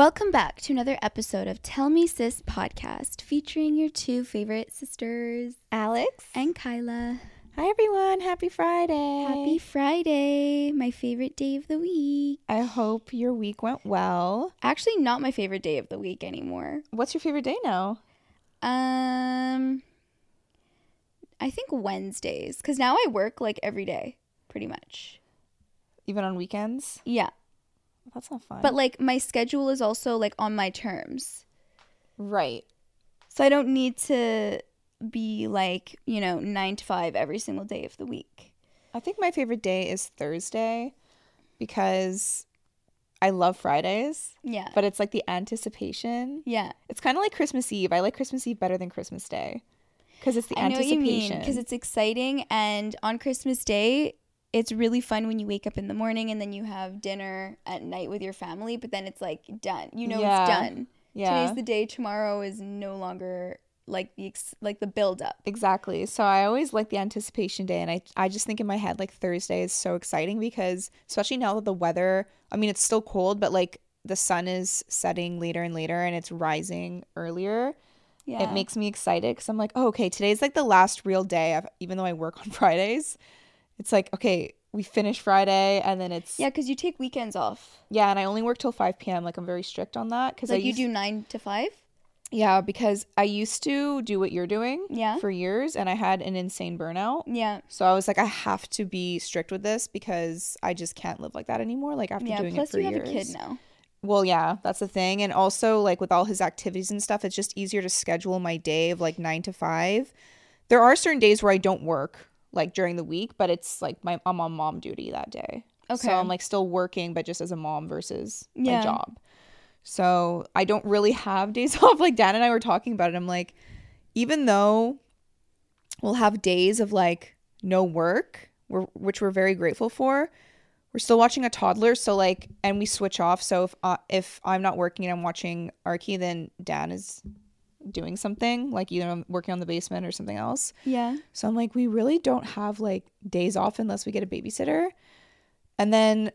Welcome back to another episode of Tell Me Sis podcast featuring your two favorite sisters, Alex. and Kyla. Hi, everyone. Happy Friday. Happy Friday, my favorite day of the week. I hope your week went well. Actually, not my favorite day of the week anymore. What's your favorite day now? Um, I think Wednesdays, because now I work like every day, pretty much. Even on weekends? Yeah, That's not fun. but like my schedule is also like on my terms. right. So I don't need to be like, you know, nine to five every single day of the week. I think my favorite day is Thursday because I love Fridays, Yeah. but it's like the anticipation. yeah. It's kind of like Christmas Eve. I like Christmas Eve better than Christmas Day because it's the I know what you anticipation. because it's exciting and on Christmas Day it's really fun when you wake up in the morning and then you have dinner at night with your family, but then it's like done. You know Yeah. it's done. yeah. Today's the day, tomorrow is no longer like the ex- like the build up. Exactly. So I always like the anticipation day and I I just think in my head like Thursday is so exciting because especially now that the weather, I mean it's still cold but like the sun is setting later and later and it's rising earlier. Yeah. It makes me excited cuz I'm like, "Oh, okay, today's like the last real day of, even though I work on Fridays." It's like, "Okay, we finish Friday and then it's Yeah, cuz you take weekends off. yeah, and I only work till 5 p.m. Like I'm very strict on that I Like you used- do 9 to 5? Yeah, because I used to do what you're doing Yeah. for years and I had an insane burnout. Yeah. So I was like, I have to be strict with this because I just can't live like that anymore. Like after Yeah, doing plus it for you have a kid now. Well, yeah, that's the thing. And also like with all his activities and stuff, it's just easier to schedule my day of like nine to five. There are certain days where I don't work like during the week, but it's like my I'm on mom duty that day. Okay. So I'm like still working, but just as a mom versus Yeah. my job. So I don't really have days off. Like Dan and I were talking about it. I'm like, even though we'll have days of like no work, we're, which we're very grateful for, we're still watching a toddler. So like, and we switch off. So if uh, if I'm not working and I'm watching Arky, then Dan is doing something like either working on the basement or something else. Yeah. So I'm like, we really don't have like days off unless we get a babysitter. And then,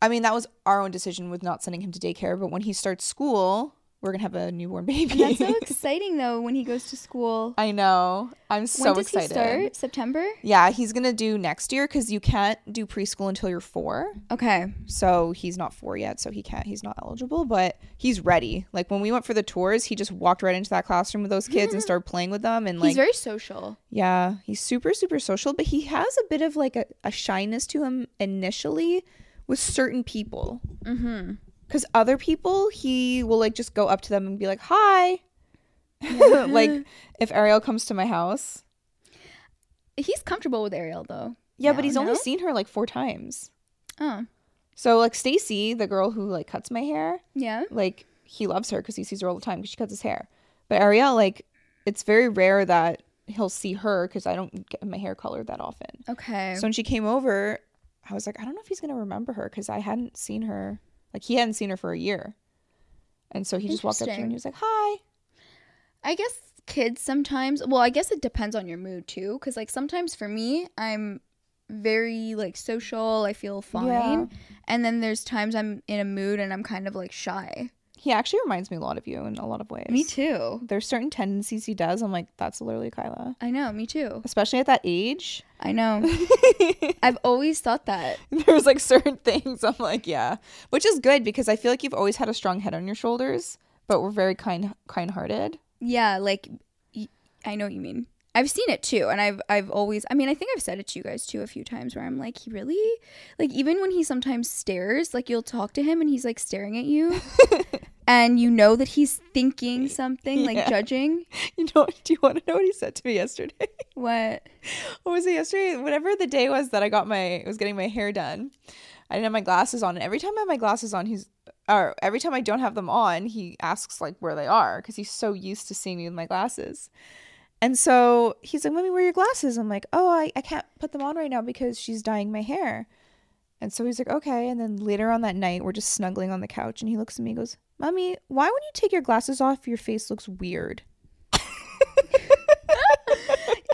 I mean, that was our own decision with not sending him to daycare. But when he starts school, we're gonna have a newborn baby. And that's so exciting though when he goes to school. I know. I'm so when does excited. he start? September? Yeah, he's gonna do next year because you can't do preschool until you're four. Okay. So he's not four yet, so he can't. He's not eligible, but he's ready. Like when we went for the tours, he just walked right into that classroom with those kids and started playing with them. And like, He's very social. Yeah, he's super, super social, but he has a bit of like a, a shyness to him initially with certain people. Mm-hmm. Because other people, he will like just go up to them and be like, hi. like if Ariel comes to my house. He's comfortable with Ariel though. Yeah, Now, but he's only seen her like four times. Oh. So like Stacy, the girl who like cuts my hair, Yeah. like he loves her because he sees her all the time because she cuts his hair. But Ariel, like, it's very rare that he'll see her because I don't get my hair colored that often. Okay. So when she came over, I was like, I don't know if he's gonna remember her because I hadn't seen her. Like he hadn't seen her for a year, and so he just walked up to her and he was like, "Hi." I guess kids sometimes, well, I guess it depends on your mood too. Cause like sometimes for me, I'm very like social, I feel fine. Yeah. And then there's times I'm in a mood and I'm kind of like shy. He actually reminds me a lot of you in a lot of ways. Me too. There's certain tendencies he does. I'm like, that's literally Kyla, I know, me too. especially at that age. I know. I've always thought that. There's like certain things I'm like, yeah, which is good because I feel like you've always had a strong head on your shoulders, but we're very kind, kind-hearted. Yeah, like I know what you mean. I've seen it too, and I've I've always. I mean, I think I've said it to you guys too a few times where I'm like, he really, like, even when he sometimes stares, like you'll talk to him and he's like staring at you, and you know that he's thinking something, like Yeah. judging. You know? Do you want to know what he said to me yesterday? What? what was it yesterday? Whatever the day was that I got my was getting my hair done. I didn't have my glasses on, and every time I have my glasses on, he's or every time I don't have them on, he asks like where they are because he's so used to seeing me with my glasses. And so he's like, "Let me wear your glasses." I'm like, "Oh, I, I can't put them on right now because she's dyeing my hair." And so he's like, "Okay." And then later on that night, we're just snuggling on the couch, and he looks at me and goes, "Mommy, why when you take your glasses off, your face looks weird?"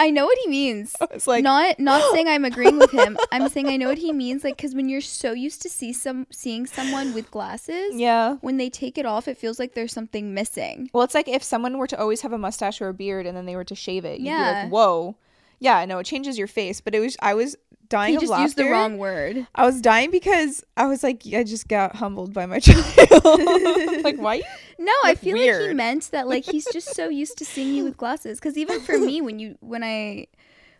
I know what he means. It's like not not saying I'm agreeing with him. I'm saying I know what he means. Like, because when you're so used to see some seeing someone with glasses, yeah. when they take it off, it feels like there's something missing. Well, it's like if someone were to always have a mustache or a beard and then they were to shave it, you'd be Yeah. like, "Whoa." Yeah, I know it changes your face, but it was I was dying He of just laughter. used the wrong word. I was dying because I was like, I just got humbled by my child. like, why? You? No, I Look feel like he meant that like he's just so used to seeing you with glasses. Because even for me, when you when I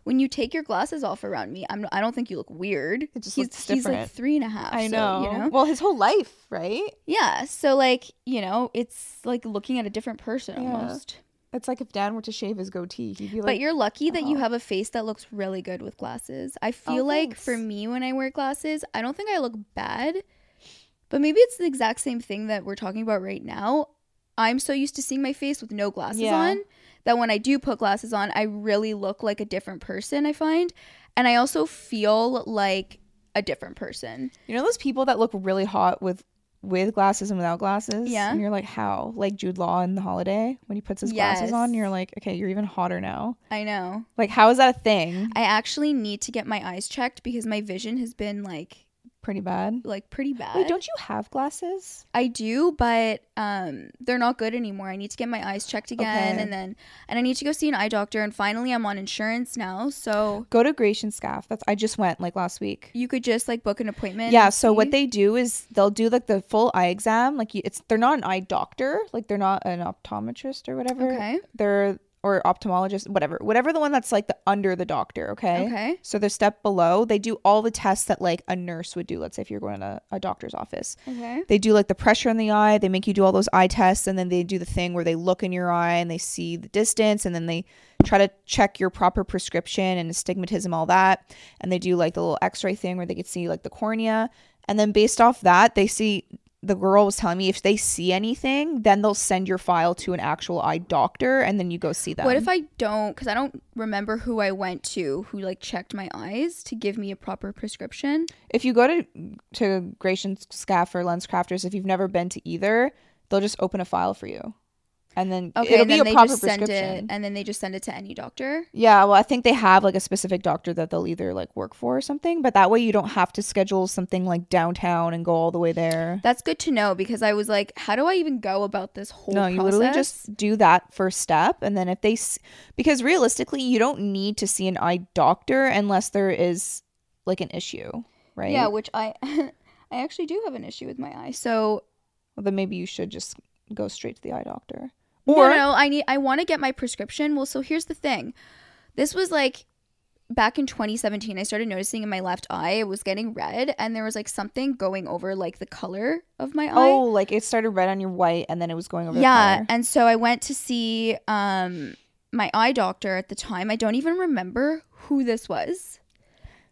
when you take your glasses off around me, I'm I don't think you look weird. It just he's looks he's like three and a half. I so, know. you know. Well, his whole life, right? Yeah. So like you know, it's like looking at a different person Yeah. almost. It's like if Dan were to shave his goatee, he'd be like, but you're lucky that you oh. have a face that looks really good with glasses. I oh, feel like for me when I wear glasses, I don't think I look bad. But maybe it's the exact same thing that we're talking about right now. I'm so used to seeing my face with no glasses Yeah. on that when I do put glasses on, I really look like a different person, I find. And I also feel like a different person. you know those people that look really hot with with glasses and without glasses. Yeah. and you're like, how? Like Jude Law in The Holiday when he puts his glasses on, you're like, okay, you're even hotter now. I know. Like, how is that a thing? I actually need to get my eyes checked because my vision has been like Pretty bad. like pretty bad. Wait, don't you have glasses? I do, but um, they're not good anymore. I need to get my eyes checked again, Okay. and then and I need to go see an eye doctor. And finally, I'm on insurance now, so Go to Greiche & Scaff. That's I just went like last week. you could just like book an appointment. Yeah, so what they do is they'll do like the full eye exam. Like you, it's they're not an eye doctor, like they're not an optometrist or whatever. okay They're or ophthalmologist, whatever, whatever the one that's like the under the doctor. Okay. okay So the step below, they do all the tests that like a nurse would do. Let's say if you're going to a doctor's office, okay they do like the pressure in the eye. They make you do all those eye tests, and then they do the thing where they look in your eye and they see the distance, and then they try to check your proper prescription and astigmatism, all that. And they do like the little X-ray thing where they could see like the cornea, and then based off that, they see. The girl was telling me if they see anything, then they'll send your file to an actual eye doctor, and then you go see them. What if I don't? Because I don't remember who I went to who like checked my eyes to give me a proper prescription. if you go to to Greiche & Scaff or LensCrafters, if you've never been to either, they'll just open a file for you, and then Okay, it'll and be then a they proper just send prescription. it, and then they just send it to any doctor. Yeah, well, I think they have like a specific doctor that they'll either like work for or something, but that way you don't have to schedule something like downtown and go all the way there. That's good to know because I was like, how do I even go about this whole? No, you literally just do that first step, and then if they, s- because realistically, you don't need to see an eye doctor unless there is like an issue, right? Yeah, which I I actually do have an issue with my eye. So Well, then maybe you should just go straight to the eye doctor. No, Or no, no, I need I want to get my prescription. Well, so here's the thing. This was like back in 2017. I started noticing in my left eye it was getting red, and there was like something going over like the color of my eye. oh, like it started red on your white, and then it was going over. yeah, and so I went to see um my eye doctor at the time. I don't even remember who this was,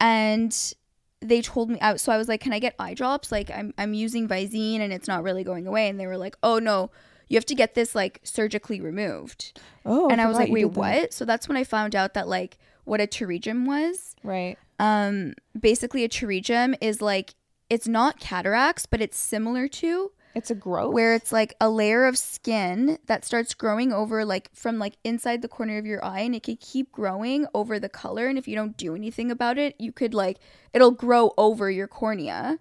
and they told me I, so i was like can i get eye drops like i'm i'm using visine and it's not really going away and they were like oh no you have to get this like surgically removed. Oh, and i was like wait what? So that's when i found out that like what a pterygium was. Right. um basically a pterygium is like it's not cataracts but it's similar to It's a growth. where it's like a layer of skin that starts growing over like from like inside the corner of your eye and it could keep growing over the color and if you don't do anything about it you could like it'll grow over your cornea.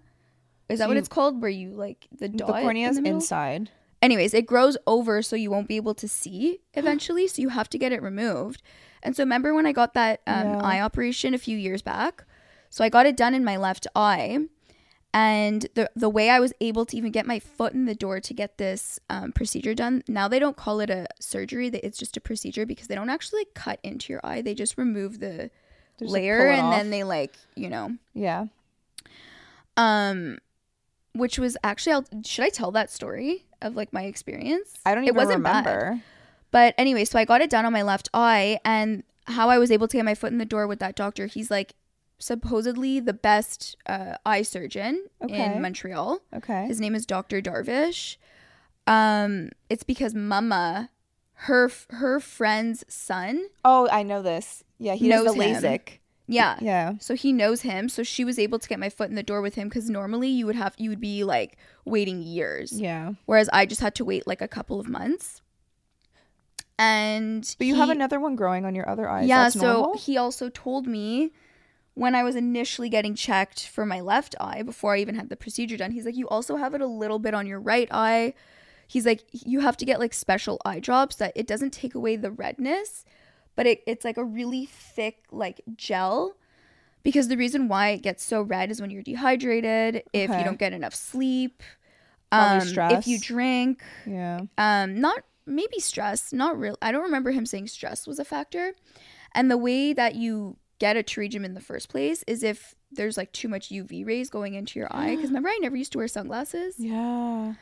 Is that So what you- it's called? Where you like the the dot cornea in is the inside. Anyways it grows over so you won't be able to see eventually so you have to get it removed and so remember when i got that um, Yeah. eye operation a few years back so i got it done in my left eye and the the way I was able to even get my foot in the door to get this um, procedure done, now they don't call it a surgery; it's just a procedure because they don't actually cut into your eye; they just remove the just, layer and off. then they like you know, Yeah. um, which was actually I'll, should I tell that story of like my experience? I don't It even wasn't bad. remember. But anyway, so I got it done on my left eye, and how I was able to get my foot in the door with that doctor, he's like supposedly the best uh, eye surgeon Okay. in Montreal. Okay. His name is Dr. Darvish. Um, it's because Mama, her her friend's son, oh, I know this. Yeah, he knows the him. Yeah. Yeah. So he knows him. So she was able to get my foot in the door with him because normally you would have you would be like waiting years. Yeah. whereas I just had to wait like a couple of months. And But you have another one growing on your other eye. yeah, That's so normal? he also told me when I was initially getting checked for my left eye before I even had the procedure done, he's like, You also have it a little bit on your right eye. He's like, You have to get like special eye drops that it doesn't take away the redness, but it, it's like a really thick, like gel. Because the reason why it gets so red is when you're dehydrated, if you don't get enough sleep, um, if you drink, yeah. um not maybe stress not real i don't remember him saying stress was a factor and the way that you get a pterygium in the first place is if there's like too much uv rays going into your eye because remember i never used to wear sunglasses Yeah.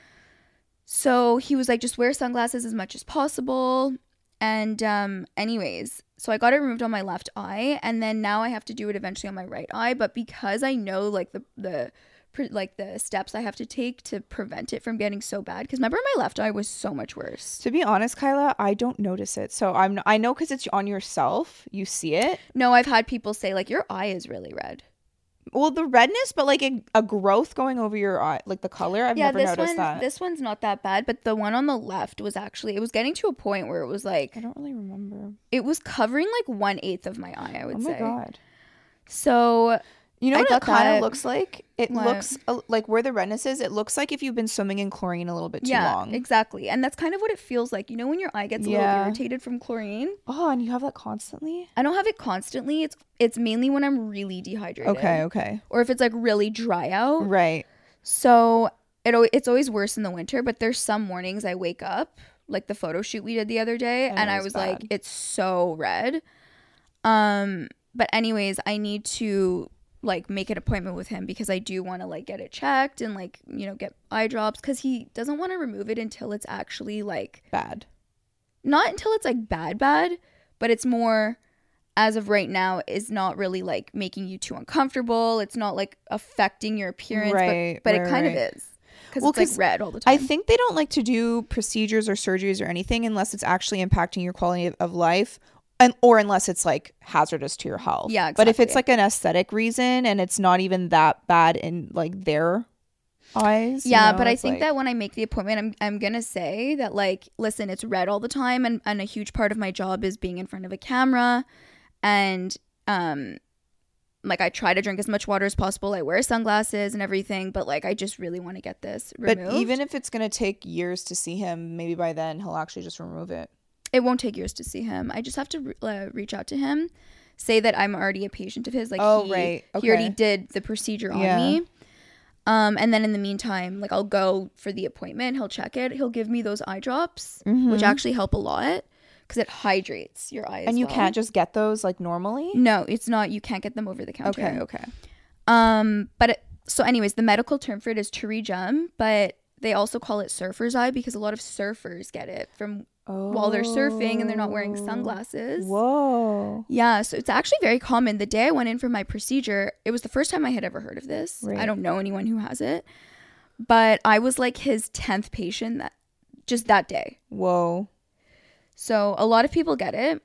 so he was like just wear sunglasses as much as possible and um anyways so i got it removed on my left eye and then now i have to do it eventually on my right eye but because i know like the the pre- like the steps i have to take to prevent it from getting so bad because remember my left eye was so much worse To be honest, Kyla, I don't notice it. So I'm I know because it's on yourself. You see it. No, I've had people say like your eye is really red. Well, the redness, but like a, a growth going over your eye, like the color. I've yeah, never this noticed one that. this one's not that bad, but the one on the left was actually it was getting to a point where it was like I don't really remember. it was covering like one eighth of my eye. I would say. Oh my say. god. So You know I what it kind of looks like? It What? looks uh, like where the redness is. It looks like if you've been swimming in chlorine a little bit too yeah, long. exactly, and that's kind of what it feels like. You know, when your eye gets a little irritated from chlorine. oh, and you have that constantly. I don't have it constantly. It's it's mainly when I'm really dehydrated. Okay, okay, Or if it's like really dry out. right. So it it's always worse in the winter, but there's some mornings I wake up, like the photo shoot we did the other day, And and I was was like, it's so red. Um, but anyways, I need to like make an appointment with him because I do want to like get it checked and like you know get eye drops because he doesn't want to remove it until it's actually like Bad. not until it's like bad bad, but it's more as of right now is not really like making you too uncomfortable. It's not like affecting your appearance, Right, but, but right, it kind right. of is because Well, it's like red all the time. I think they don't like to do procedures or surgeries or anything unless it's actually impacting your quality of life. And, or unless it's like hazardous to your health. Yeah, But if it's like an aesthetic reason and it's not even that bad in like their eyes. you yeah, know, but I think like- that when I make the appointment, I'm I'm gonna say that like, listen, it's red all the time, and and a huge part of my job is being in front of a camera, and um, like I try to drink as much water as possible. I wear sunglasses and everything, but like I just really want to get this removed. But even if it's gonna take years to see him, maybe by then he'll actually just remove it. It won't take years to see him. I just have to re- uh, reach out to him, say that I'm already a patient of his. Like, Oh, he, right. he already did the procedure on Yeah. me. Um, and then in the meantime, like I'll go for the appointment. He'll check it. He'll give me those eye drops, which actually help a lot because it hydrates your eyes. Mm-hmm. and you can't just get those like normally. No, it's not. You can't get them over the counter. Okay, okay. Um, but it, so, anyways, the medical term for it is pterygium, but they also call it surfer's eye because a lot of surfers get it from while they're surfing and they're not wearing sunglasses. Whoa. Yeah, so it's actually very common. The day I went in for my procedure, it was the first time I had ever heard of this. Right. I don't know anyone who has it, but I was like his 10th patient that just that day. Whoa. So a lot of people get it.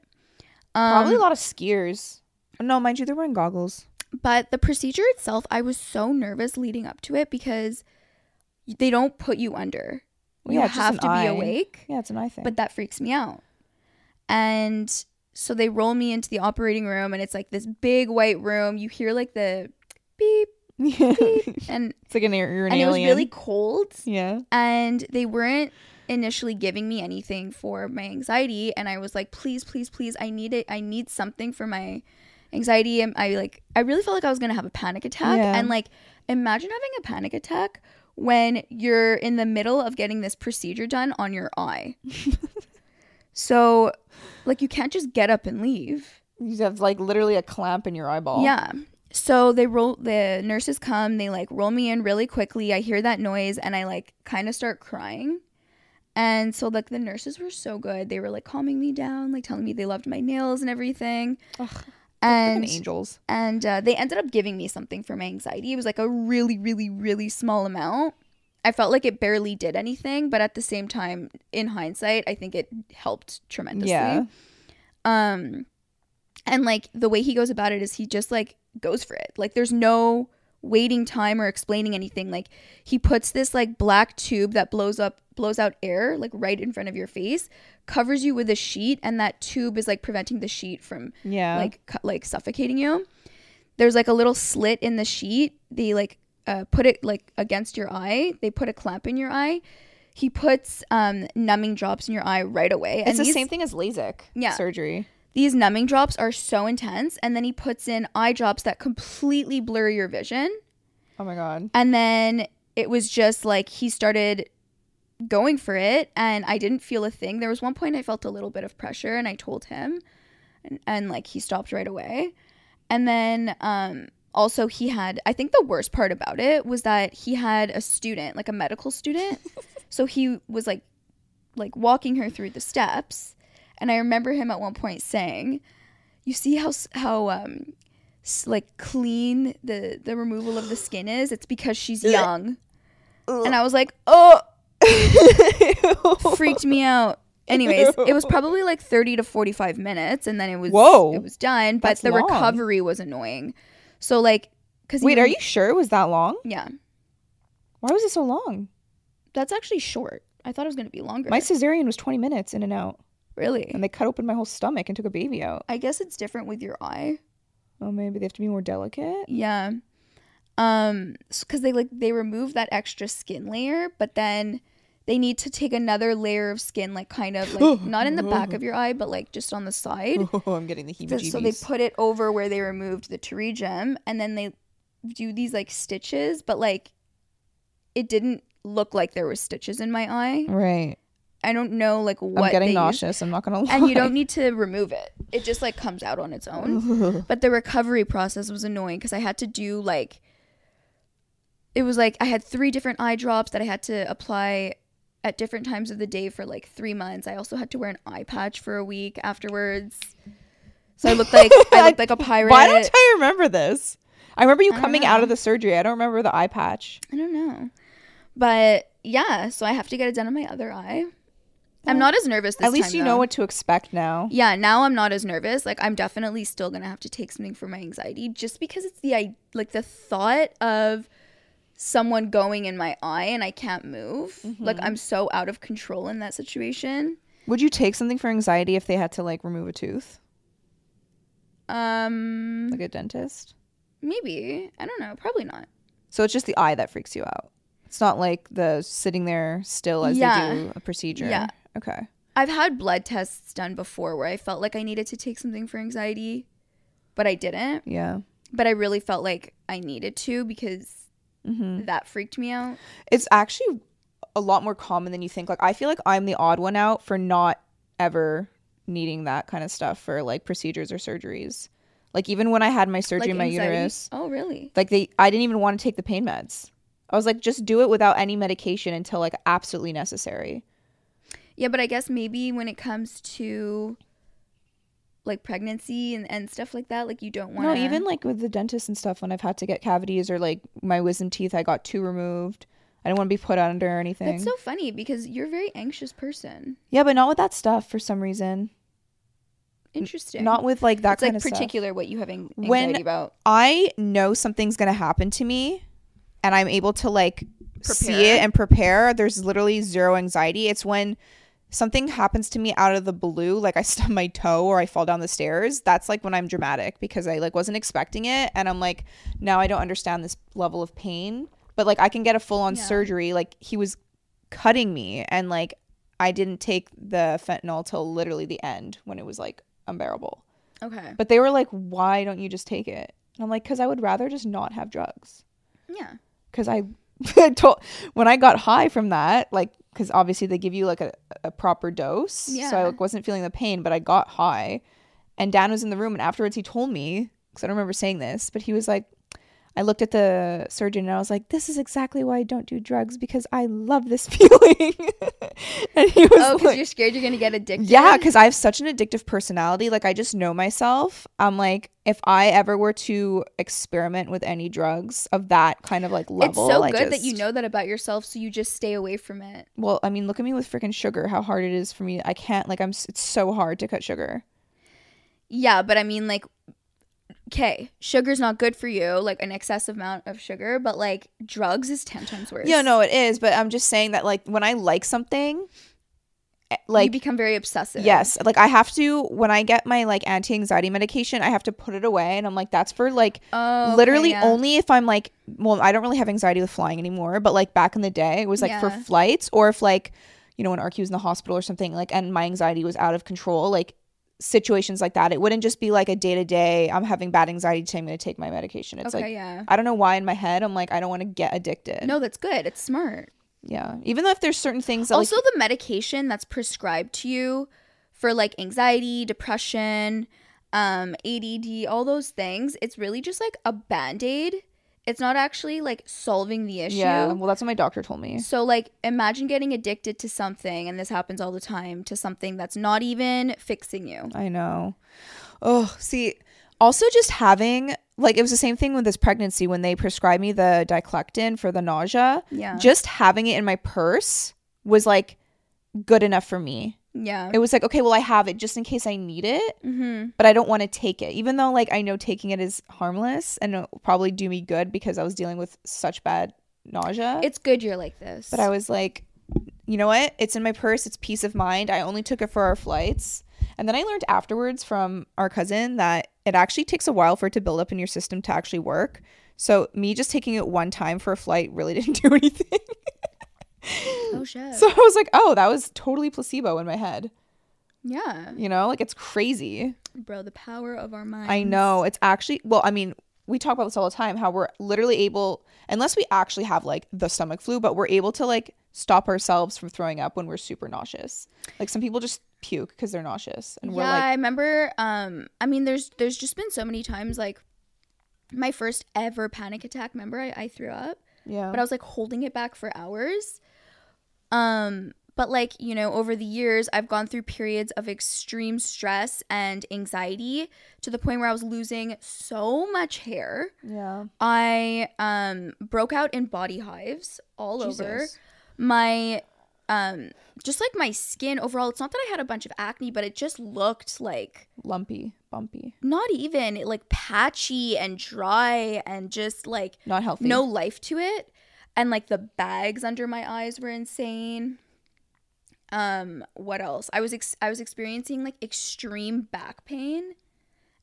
Probably Um, a lot of skiers. No, mind you, they're wearing goggles. but the procedure itself, I was so nervous leading up to it because they don't put you under. Well, you yeah, have to eye. be awake. Yeah, it's an eye thing. but that freaks me out. And so they roll me into the operating room, and it's like this big white room. You hear like the beep, yeah. beep, and it's like an you're an and it was really cold. yeah. And they weren't initially giving me anything for my anxiety, and I was like, please, please, please, I need it. I need something for my anxiety. And I like, I really felt like I was gonna have a panic attack, Yeah. and like, imagine having a panic attack when you're in the middle of getting this procedure done on your eye. so, like, you can't just get up and leave. You have like literally a clamp in your eyeball. Yeah. So they roll the nurses come, they like roll me in really quickly. I hear that noise and I like kind of start crying. And so like the nurses were so good. They were like calming me down, like telling me they loved my nails and everything. Ugh, and angels. and uh, they ended up giving me something for my anxiety. It was like a really, really, really small amount. I felt like it barely did anything, but at the same time, in hindsight, I think it helped tremendously. Yeah. Um, and like the way he goes about it is he just like goes for it. Like there's no waiting time or explaining anything. Like he puts this like black tube that blows up blows out air like right in front of your face, covers you with a sheet and that tube is like preventing the sheet from Yeah. like cu- like suffocating you. There's like a little slit in the sheet. They like uh, put it like against your eye. They put a clamp in your eye. He puts um, numbing drops in your eye right away. it's the these, same thing as LASIK Yeah. surgery. These numbing drops are so intense, and then he puts in eye drops that completely blur your vision. Oh my god. And then it was just like he started going for it, and I didn't feel a thing. There was one point I felt a little bit of pressure, and I told him, and, and like he stopped right away. And then um, also he had, I think the worst part about it was that he had a student, like a medical student. so he was like, like walking her through the steps, and I remember him at one point saying, "You see how how um." like clean the the removal of the skin is it's because she's young and i was like oh freaked me out anyways it was probably like 30 to 45 minutes and then it was Whoa. it was done but the long. recovery was annoying so like because Wait, are you sure it was that long? yeah Why was it so long? that's actually short i thought it was going to be longer My cesarean was 20 minutes in and out, really and they cut open my whole stomach and took a baby out. i guess it's different with your eye Oh, maybe they have to be more delicate. Yeah. Um cuz they like they remove that extra skin layer, but then they need to take another layer of skin like kind of like not in the back of your eye, but like just on the side. Oh, I'm getting the So- heebie-jeebies. so they put it over where they removed the pterygium and then they do these like stitches, but like it didn't look like there were stitches in my eye. right. I don't know like what I'm getting nauseous. I'm not gonna lie. And you don't need to remove it. It just like comes out on its own. But the recovery process was annoying because I had to do like it was like I had three different eye drops that I had to apply at different times of the day for like three months. I also had to wear an eye patch for a week afterwards. So I looked like I looked like a pirate. Why don't I remember this? I remember you I coming out of the surgery. I don't remember the eye patch. I don't know. But yeah, so I have to get it done on my other eye. I'm not as nervous this At least time, you though. know what to expect now. yeah now i'm not as nervous like i'm definitely still gonna have to take something for my anxiety just because it's the i like the thought of someone going in my eye and i can't move like i'm so out of control in that situation Would you take something for anxiety if they had to like remove a tooth, um like a dentist? maybe i don't know probably not So it's just the eye that freaks you out. It's not like the sitting there still as Yeah. they do a procedure. Yeah. Okay. i've had blood tests done before where i felt like i needed to take something for anxiety but i didn't Yeah. but i really felt like i needed to because Mm-hmm. that freaked me out It's actually a lot more common than you think. Like I feel like I'm the odd one out for not ever needing that kind of stuff for like procedures or surgeries. Like even when I had my surgery in my anxiety. uterus, oh really like they I didn't even want to take the pain meds. I was like just do it without any medication until like absolutely necessary. Yeah, but I guess maybe when it comes to like pregnancy and, and stuff like that, like you don't want to. No, even like with the dentist and stuff when I've had to get cavities or like my wisdom teeth I got two removed. I don't want to be put under or anything. That's so funny because you're a very anxious person. yeah, but not with that stuff for some reason. Interesting. Not with like that it's kind like of stuff. particular what you have an- anxiety When- about. I know something's gonna happen to me, and I'm able to like see it and prepare. There's literally zero anxiety. It's when something happens to me out of the blue, like I stub my toe or I fall down the stairs. That's like when I'm dramatic because I like wasn't expecting it, and I'm like, now I don't understand this level of pain. But like I can get a full on Yeah. surgery. Like he was cutting me, and like I didn't take the fentanyl till literally the end when it was like unbearable. Okay. But they were like, why don't you just take it? And I'm like, because I would rather just not have drugs. Yeah. Because I, I told when I got high from that, like, because obviously they give you like a, a proper dose. So I like, wasn't feeling the pain, but I got high. And Dan was in the room, and afterwards he told me, because I don't remember saying this, but he was like, I looked at the surgeon and I was like, this is exactly why I don't do drugs because I love this feeling. and he oh, was Oh, because like, you're scared you're gonna get addicted. yeah, because I have such an addictive personality. Like, I just know myself. I'm like, if I ever were to experiment with any drugs of that kind of like level, it's so I good that you know that about yourself, so you just stay away from it. Well, I mean, look at me with freaking sugar. How hard it is for me. I can't like. I'm. It's so hard to cut sugar. Yeah, but I mean, like, okay, sugar's not good for you, like an excessive amount of sugar, but like drugs is 10 times worse. Yeah, no, it is. But I'm just saying that like when I like something, eh, like you become very obsessive. yes, like I have to when I get my like anti anxiety medication, I have to put it away, and I'm like that's for like Oh, okay, literally yeah. only if I'm like well I don't really have anxiety with flying anymore, but like back in the day it was like for flights or if like you know when Arky was in the hospital or something like and my anxiety was out of control like situations like that it wouldn't just be like a day to day I'm having bad anxiety today I'm gonna take my medication it's okay, like yeah. I don't know why in my head I'm like I don't want to get addicted No, that's good. It's smart. yeah even though if there's certain things that also like, the medication that's prescribed to you for like anxiety depression um add all those things it's really just like a band-aid it's not actually like solving the issue yeah well that's what my doctor told me so like imagine getting addicted to something and this happens all the time to something that's not even fixing you I know. Oh, see, also just having like it was the same thing with this pregnancy when they prescribed me the diclectin for the nausea. yeah Just having it in my purse was like good enough for me. Yeah It was like, okay, well I have it just in case I need it, mm-hmm. but I don't want to take it. Even though like I know taking it is harmless and it'll probably do me good because I was dealing with such bad nausea. it's good you're like this But I was like, you know what? It's in my purse. It's peace of mind. I only took it for our flights. And then I learned afterwards from our cousin that it actually takes a while for it to build up in your system to actually work. So me just taking it one time for a flight really didn't do anything. oh shit so I was like, oh, that was totally placebo in my head. yeah You know, like it's crazy. bro the power of our mind. I know. It's actually, well, I mean, we talk about this all the time how we're literally able, unless we actually have like the stomach flu, but we're able to like stop ourselves from throwing up when we're super nauseous. Like some people just puke because they're nauseous. And yeah, we're I like, remember. Um, I mean, there's there's just been so many times like my first ever panic attack. Remember, I, I threw up, yeah. but I was like holding it back for hours. Um, but like you know, over the years, I've gone through periods of extreme stress and anxiety to the point where I was losing so much hair. yeah. I um broke out in body hives all over my um just like my skin overall it's not that i had a bunch of acne but it just looked like Lumpy, bumpy, not even like patchy and dry and just like not healthy. no life to it and like the bags under my eyes were insane um what else i was ex- i was experiencing like extreme back pain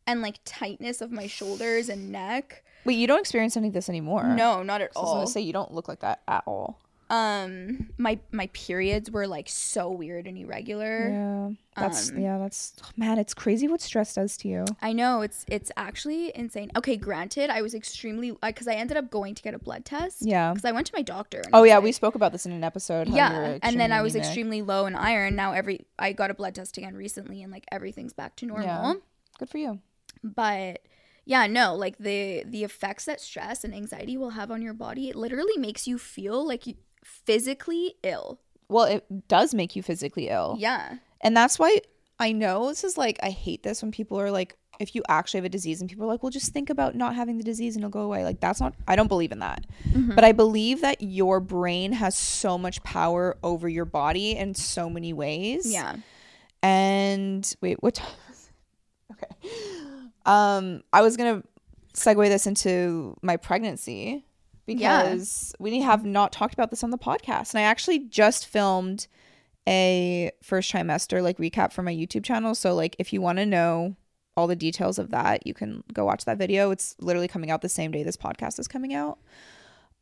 and like tightness of my shoulders and neck Wait, you don't experience any of this anymore. no not at all I was to say, you don't look like that at all. Um my my periods were like so weird and irregular Yeah. That's, Um, yeah, that's, man, it's crazy what stress does to you. I know it's it's actually insane. Okay, granted, I was extremely because I ended up going to get a blood test. Yeah. because I went to my doctor. And Oh, yeah. like- we spoke about this in an episode. yeah, and then I was anemic. extremely low in iron. Now every I got a blood test again recently, and like everything's back to normal. Yeah. Good for you. But yeah, no, like the the effects that stress and anxiety will have on your body, it literally makes you feel like you physically ill. Well, it does make you physically ill. Yeah, And that's why I know this is like, I hate this when people are like, if you actually have a disease and people are like, well, just think about not having the disease and it'll go away. Like, that's not, I don't believe in that. Mm-hmm. But I believe that your brain has so much power over your body in so many ways. yeah. And wait, what time? Okay. Um, I was going to segue this into my pregnancy Yeah. because we have not talked about this on the podcast. And I actually just filmed a first trimester like recap for my YouTube channel. So like if you want to know all the details of that, you can go watch that video. It's literally coming out the same day this podcast is coming out.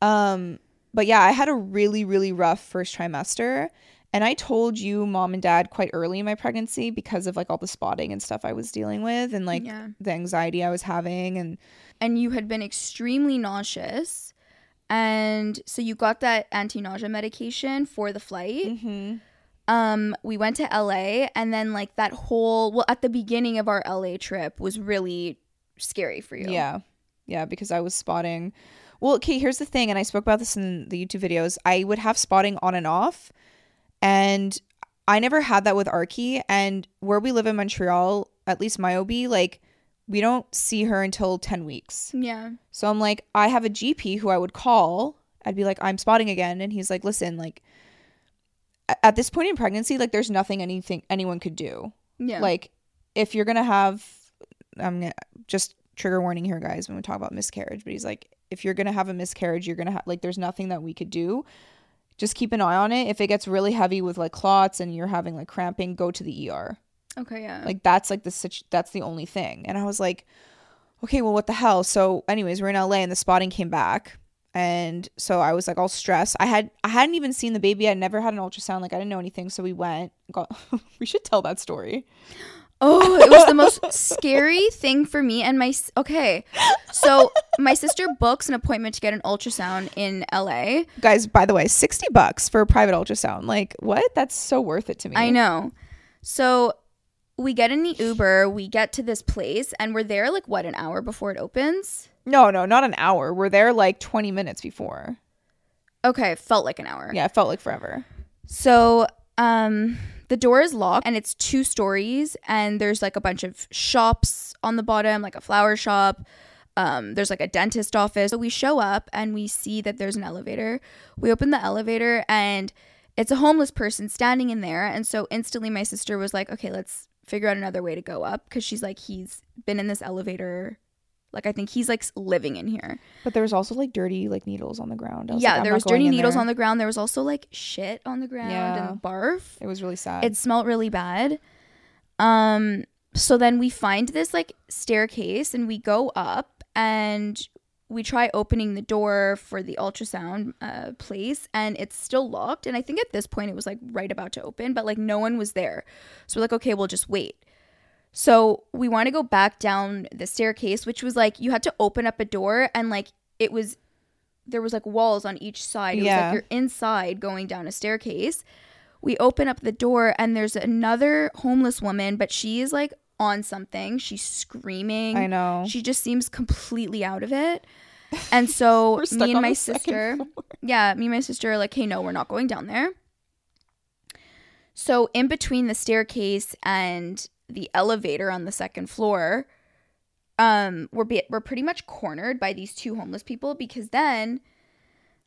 Um but yeah, I had a really really rough first trimester and I told you mom and dad quite early in my pregnancy because of like all the spotting and stuff I was dealing with and like Yeah. the anxiety I was having and and you had been extremely nauseous and so you got that anti-nausea medication for the flight mm-hmm. um we went to LA and then like that whole well at the beginning of our LA trip was really scary for you Yeah. Yeah, because I was spotting. Well, okay, here's the thing, and I spoke about this in the YouTube videos. I would have spotting on and off, and I never had that with Arky. And where we live in Montreal, at least my OB, like, we don't see her until 10 weeks. yeah So I'm like, I have a GP who I would call. I'd be like, I'm spotting again. And he's like, listen, like, at this point in pregnancy, like, there's nothing anything anyone could do yeah like if you're gonna have i'm gonna just trigger warning here, guys, when we talk about miscarriage. But he's like, if you're gonna have a miscarriage, you're gonna have like, there's nothing that we could do. Just keep an eye on it. If it gets really heavy with like clots and you're having like cramping, go to the ER. Okay, yeah. Like that's like the situ- that's the only thing. And I was like, okay, well, what the hell? So, anyways, we're in LA and the spotting came back. And so I was like all stressed. I had I hadn't even seen the baby. I never had an ultrasound. Like I didn't know anything. So we went. Got we should tell that story. Oh, it was the most scary thing for me and my okay. So my sister books an appointment to get an ultrasound in LA. Guys, by the way, 60 bucks for a private ultrasound. Like, what? That's so worth it to me. I know. So we get in the Uber, we get to this place, and we're there like what an hour before it opens. No, no, not an hour. We're there like 20 minutes before. Okay, felt like an hour. Yeah, it felt like forever. So, um, the door is locked and it's two stories, and there's like a bunch of shops on the bottom, like a flower shop. Um, there's like a dentist office. So we show up and we see that there's an elevator. We open the elevator and it's a homeless person standing in there. And so instantly my sister was like, okay, let's figure out another way to go up because she's like, he's been in this elevator. Like, I think he's like living in here. But there was also like dirty like needles on the ground. Yeah, like, there was dirty needles there. on the ground. There was also like shit on the ground Yeah. and barf. It was really sad. It smelled really bad. Um so then we find this like staircase and we go up and we try opening the door for the ultrasound uh, place and it's still locked and i think at this point it was like right about to open but like no one was there. So we're like okay we'll just wait. So we want to go back down the staircase which was like you had to open up a door and like it was there was like walls on each side. It was Yeah. like you're inside going down a staircase. We open up the door and there's another homeless woman but she is like on something. She's screaming. I know. she just seems completely out of it. And so me and my sister yeah me and my sister are like hey no we're not going down there. So in between the staircase and the elevator on the second floor um we're be- we're pretty much cornered by these two homeless people because then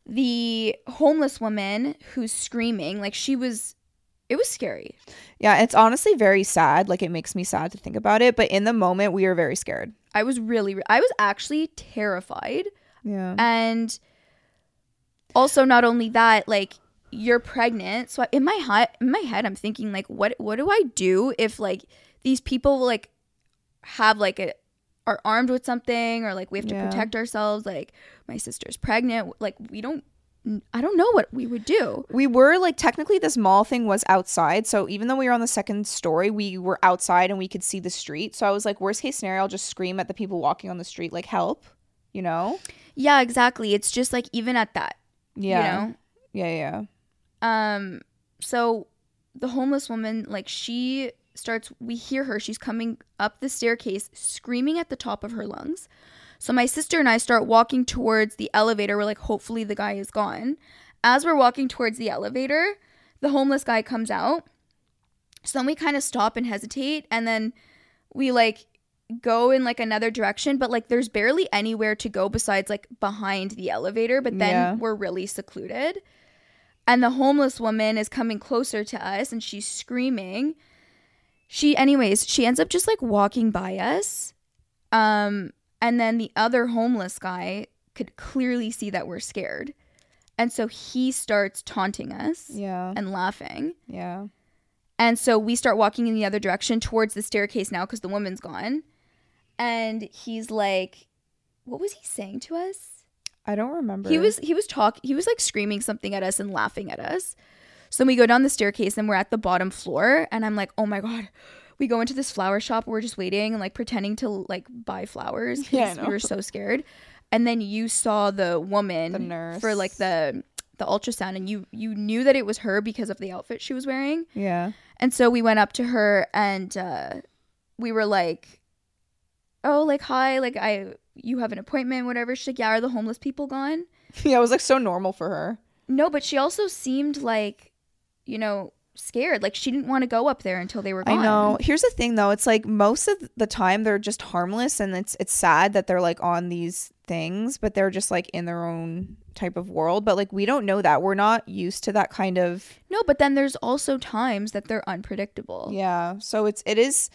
the homeless woman who's screaming like she was it was scary Yeah, it's honestly very sad. Like it makes me sad to think about it. But in the moment, we were very scared. i was really i was actually terrified Yeah. and also not only that like you're pregnant so in my head in my head i'm thinking like what what do i do if like these people like have like a are armed with something or like we have to Yeah. protect ourselves like my sister's pregnant like we don't i don't know what we would do we were like technically this mall thing was outside. So even though we were on the second story, we were outside and we could see the street. So I was like, worst case scenario, I'll just scream at the people walking on the street, like help, you know? yeah exactly it's just like even at that Yeah. you know Yeah, yeah. Um, so the homeless woman, like she starts, we hear her, she's coming up the staircase screaming at the top of her lungs. So my sister and I start walking towards the elevator. We're like, hopefully the guy is gone. As we're walking towards the elevator, the homeless guy comes out. So then we kind of stop and hesitate, and then we like go in like another direction, but like there's barely anywhere to go besides like behind the elevator, but then Yeah. we're really secluded. And the homeless woman is coming closer to us and she's screaming. She anyways, she ends up just like walking by us. Um and then the other homeless guy could clearly see that we're scared. And so he starts taunting us Yeah. and laughing. Yeah. And so we start walking in the other direction towards the staircase now because the woman's gone. And he's like, what was he saying to us? I don't remember. He was he was talk he was like screaming something at us and laughing at us. So we go down the staircase and we're at the bottom floor and I'm like, "Oh my god." We go into this flower shop. We're just waiting and like pretending to like buy flowers Yeah, I because we were so scared. And then you saw the woman The nurse. for like the the ultrasound and you you knew that it was her because of the outfit she was wearing. Yeah. And so we went up to her and uh, we were like, "Oh, like hi, like I you have an appointment, whatever." She's like, "Yeah, are the homeless people gone?" Yeah, it was like so normal for her. No, but she also seemed like, you know, scared. Like she didn't want to go up there until they were gone. I know. Here's the thing though, it's like most of the time they're just harmless and it's it's sad that they're like on these things, but they're just like in their own type of world, but like we don't know that. We're not used to that kind of No, but then there's also times that they're unpredictable. Yeah. So it's it is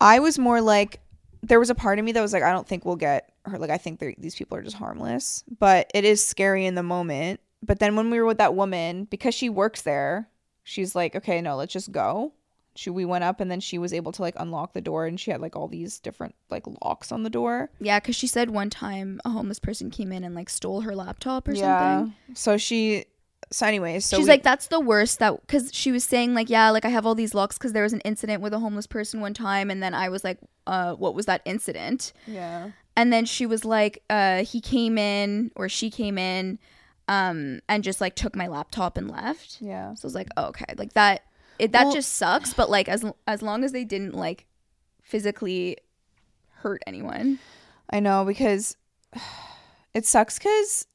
I was more like there was a part of me that was like, I don't think we'll get her. Like, I think these people are just harmless. But it is scary in the moment. But then when we were with that woman, because she works there, she's like, okay, no, let's just go. She, we went up and then she was able to like unlock the door and she had like all these different like locks on the door. Yeah, because she said one time a homeless person came in and like stole her laptop or something. So she, so anyways, so She's we- like, that's the worst. That because she was saying like, yeah, like I have all these locks because there was an incident with a homeless person one time, and then I was like, uh, what was that incident? yeah. And then she was like, uh, he came in or she came in, um, and just like took my laptop and left. Yeah. So I was like, oh, okay, like that. It that Well- just sucks. But like as as long as they didn't like physically hurt anyone. I know because it sucks because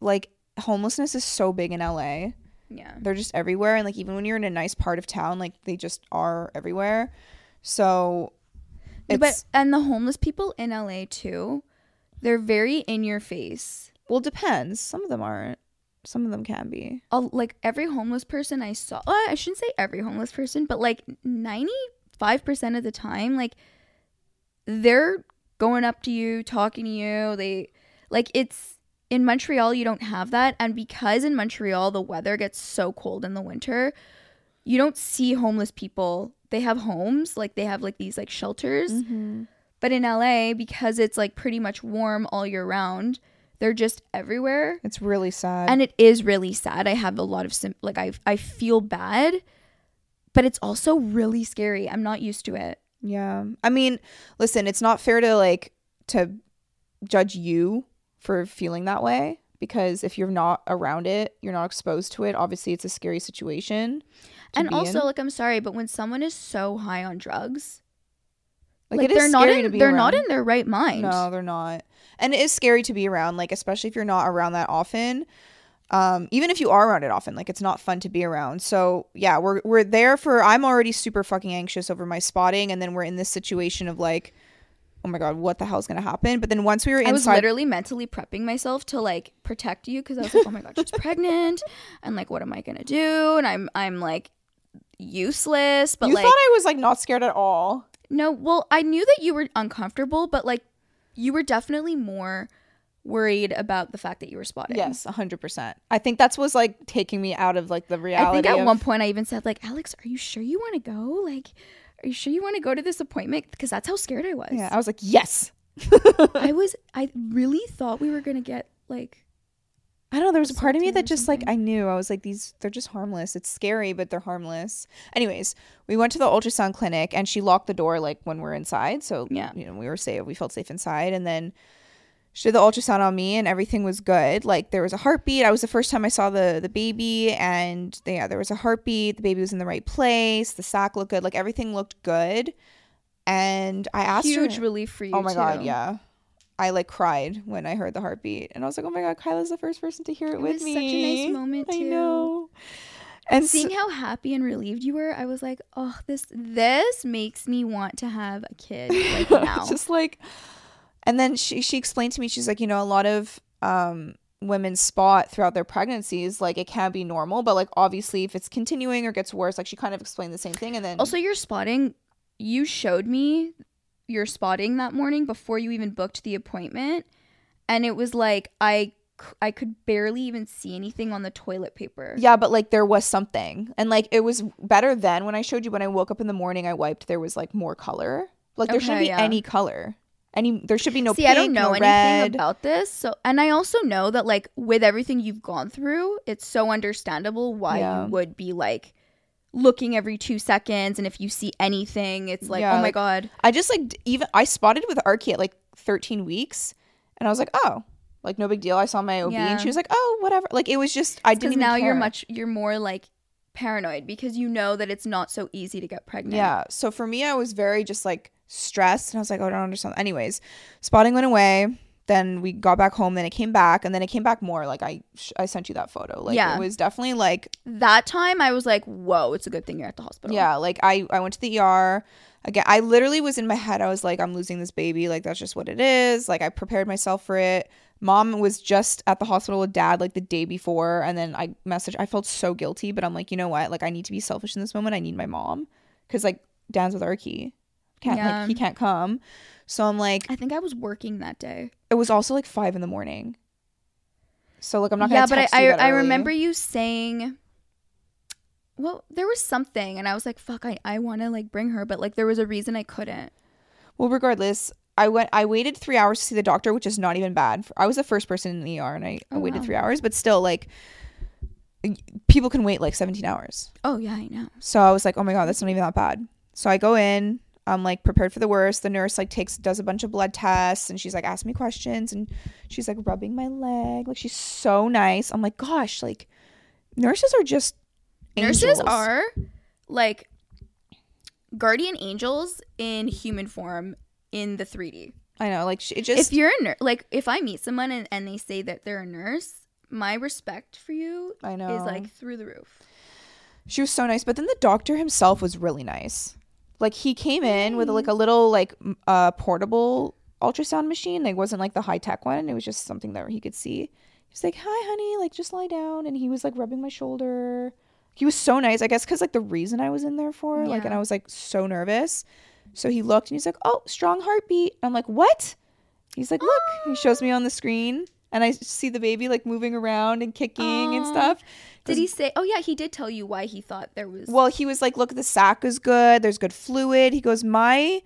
like homelessness is so big in LA. Yeah. They're just everywhere. And like even when you're in a nice part of town, like they just are everywhere. So it's but and the homeless people in LA too, they're very in your face. Well it depends. Some of them aren't. Some of them can be. Like every homeless person I saw, well, I shouldn't say every homeless person, but like 95% of the time, like they're going up to you, talking to you. They like it's in Montreal, you don't have that. And because in Montreal, the weather gets so cold in the winter, you don't see homeless people. They have homes, like they have like these like shelters. Mm-hmm. But in LA, because it's like pretty much warm all year round, they're just everywhere. It's really sad. And it is really sad. I have a lot of sim- like I I feel bad, but it's also really scary. I'm not used to it. Yeah. I mean, listen, it's not fair to like to judge you for feeling that way because if you're not around it, you're not exposed to it. Obviously, it's a scary situation. and also, in. like I'm sorry, but when someone is so high on drugs, like, like, it is they're not in to be they're not in their right mind. No, they're not. And it is scary to be around, like especially if you're not around that often. Um, even if you are around it often, like it's not fun to be around. So yeah, we're we're there for. I'm already super fucking anxious over my spotting, and then we're in this situation of like, oh my god, what the hell's gonna happen? But then once we were inside I was literally mentally prepping myself to like protect you because I was like, oh my god, she's pregnant, and like, what am I gonna do? And I'm I'm like useless, but you like thought I was like not scared at all. No, well, I knew that you were uncomfortable, but like you were definitely more worried about the fact that you were spotted. Yes, hundred percent. I think that's was like taking me out of like the reality. I think at of- one point I even said like, "Alex, are you sure you want to go? Like, are you sure you want to go to this appointment?" Because that's how scared I was. yeah, I was like, yes. I was. I really thought we were gonna get like. I don't know. There was a part of me that just like. I knew I was like these. They're just harmless. It's scary, but they're harmless. Anyways, we went to the ultrasound clinic and she locked the door like when we're inside. So Yeah. you know we were safe. We felt safe inside, and then she did the ultrasound on me, and everything was good. Like there was a heartbeat. I was the first time I saw the the baby, and yeah, there was a heartbeat. The baby was in the right place. The sac looked good. Like everything looked good. And I asked Huge her. relief for you. Oh my god, yeah. I like cried when I heard the heartbeat, and I was like, "Oh my god, Kyla's the first person to hear it, It with was me." such a nice moment, I know. And so- Seeing how happy and relieved you were, I was like, "Oh, this this makes me want to have a kid like now." just like, and then she she explained to me, she's like, you know, a lot of um women spot throughout their pregnancies, like it can be normal, but like obviously if it's continuing or gets worse, like she kind of explained the same thing, and then Also, your spotting, you showed me your spotting that morning before you even booked the appointment, and it was like I I could barely even see anything on the toilet paper. Yeah, but like there was something. And like it was better then when I showed you when I woke up in the morning I wiped there was like more color. Like there shouldn't be yeah. any color. Any there should be no See, pink, I don't know no anything red. about this, so and I also know that like with everything you've gone through, it's so understandable why Yeah. you would be like looking every two seconds, and if you see anything, it's like, oh Yeah, oh my god. I just like even I spotted with Arky at like 13 weeks and I was like, "Oh, like no big deal." I saw my OB Yeah. and she was like, "Oh, whatever." Like it was just I didn't even now you're much you're more like paranoid because you know that it's not so easy to get pregnant. Yeah. So for me, I was very just like stressed, and I was like, oh, I don't understand. Anyways, spotting went away. Then we got back home. Then it came back, and then it came back more. Like I, sh- I sent you that photo. Like Yeah. it was definitely like, That time I was like, whoa, it's a good thing you're at the hospital. yeah. Like I, I went to the ER. Again, I literally was in my head. I was like, I'm losing this baby. Like that's just what it is. Like I prepared myself for it. Mom was just at the hospital with dad like the day before, and then I messaged. I felt so guilty, but I'm like, you know what? Like I need to be selfish in this moment. I need my mom because like Dan's with Arky. Can't Yeah. like he can't come. So I'm like, I think I was working that day. it was also like five in the morning. So like I'm not yeah, gonna but I I, I remember you saying. Well, there was something, and I was like, "Fuck, I, I want to like bring her," but like there was a reason I couldn't. Well, regardless, I went. I waited three hours to see the doctor, which is not even bad. I was the first person in the ER, and I, I Oh, waited wow. three hours. But still, like, people can wait like 17 hours. Oh yeah, I know. So I was like, oh my god, that's not even that bad. So I go in. I'm like prepared for the worst. The nurse like takes does a bunch of blood tests, and she's like asking me questions, and she's like rubbing my leg. Like she's so nice. I'm like, gosh, like nurses are just Nurses are like guardian angels in human form in the 3D. I know, like she, it just if you're a nurse, like if I meet someone and, and they say that they're a nurse, my respect for you I know is like through the roof. She was so nice, but then the doctor himself was really nice. Like he came in with like a little like m- uh portable ultrasound machine. Like wasn't like the high tech one. It was just something that he could see. He's like, "Hi, honey. Like just lie down." And he was like rubbing my shoulder. He was so nice. I guess because like the reason I was in there for like, and I was like so nervous. So he looked and he's like, "Oh, strong heartbeat." I'm like, "What?" He's like, "Look." He shows me on the screen, and I see the baby like moving around and kicking and stuff. Did he say? Oh yeah, he did tell you why he thought there was. Well, he was like, "Look, the sac is good. There's good fluid." He goes, "My,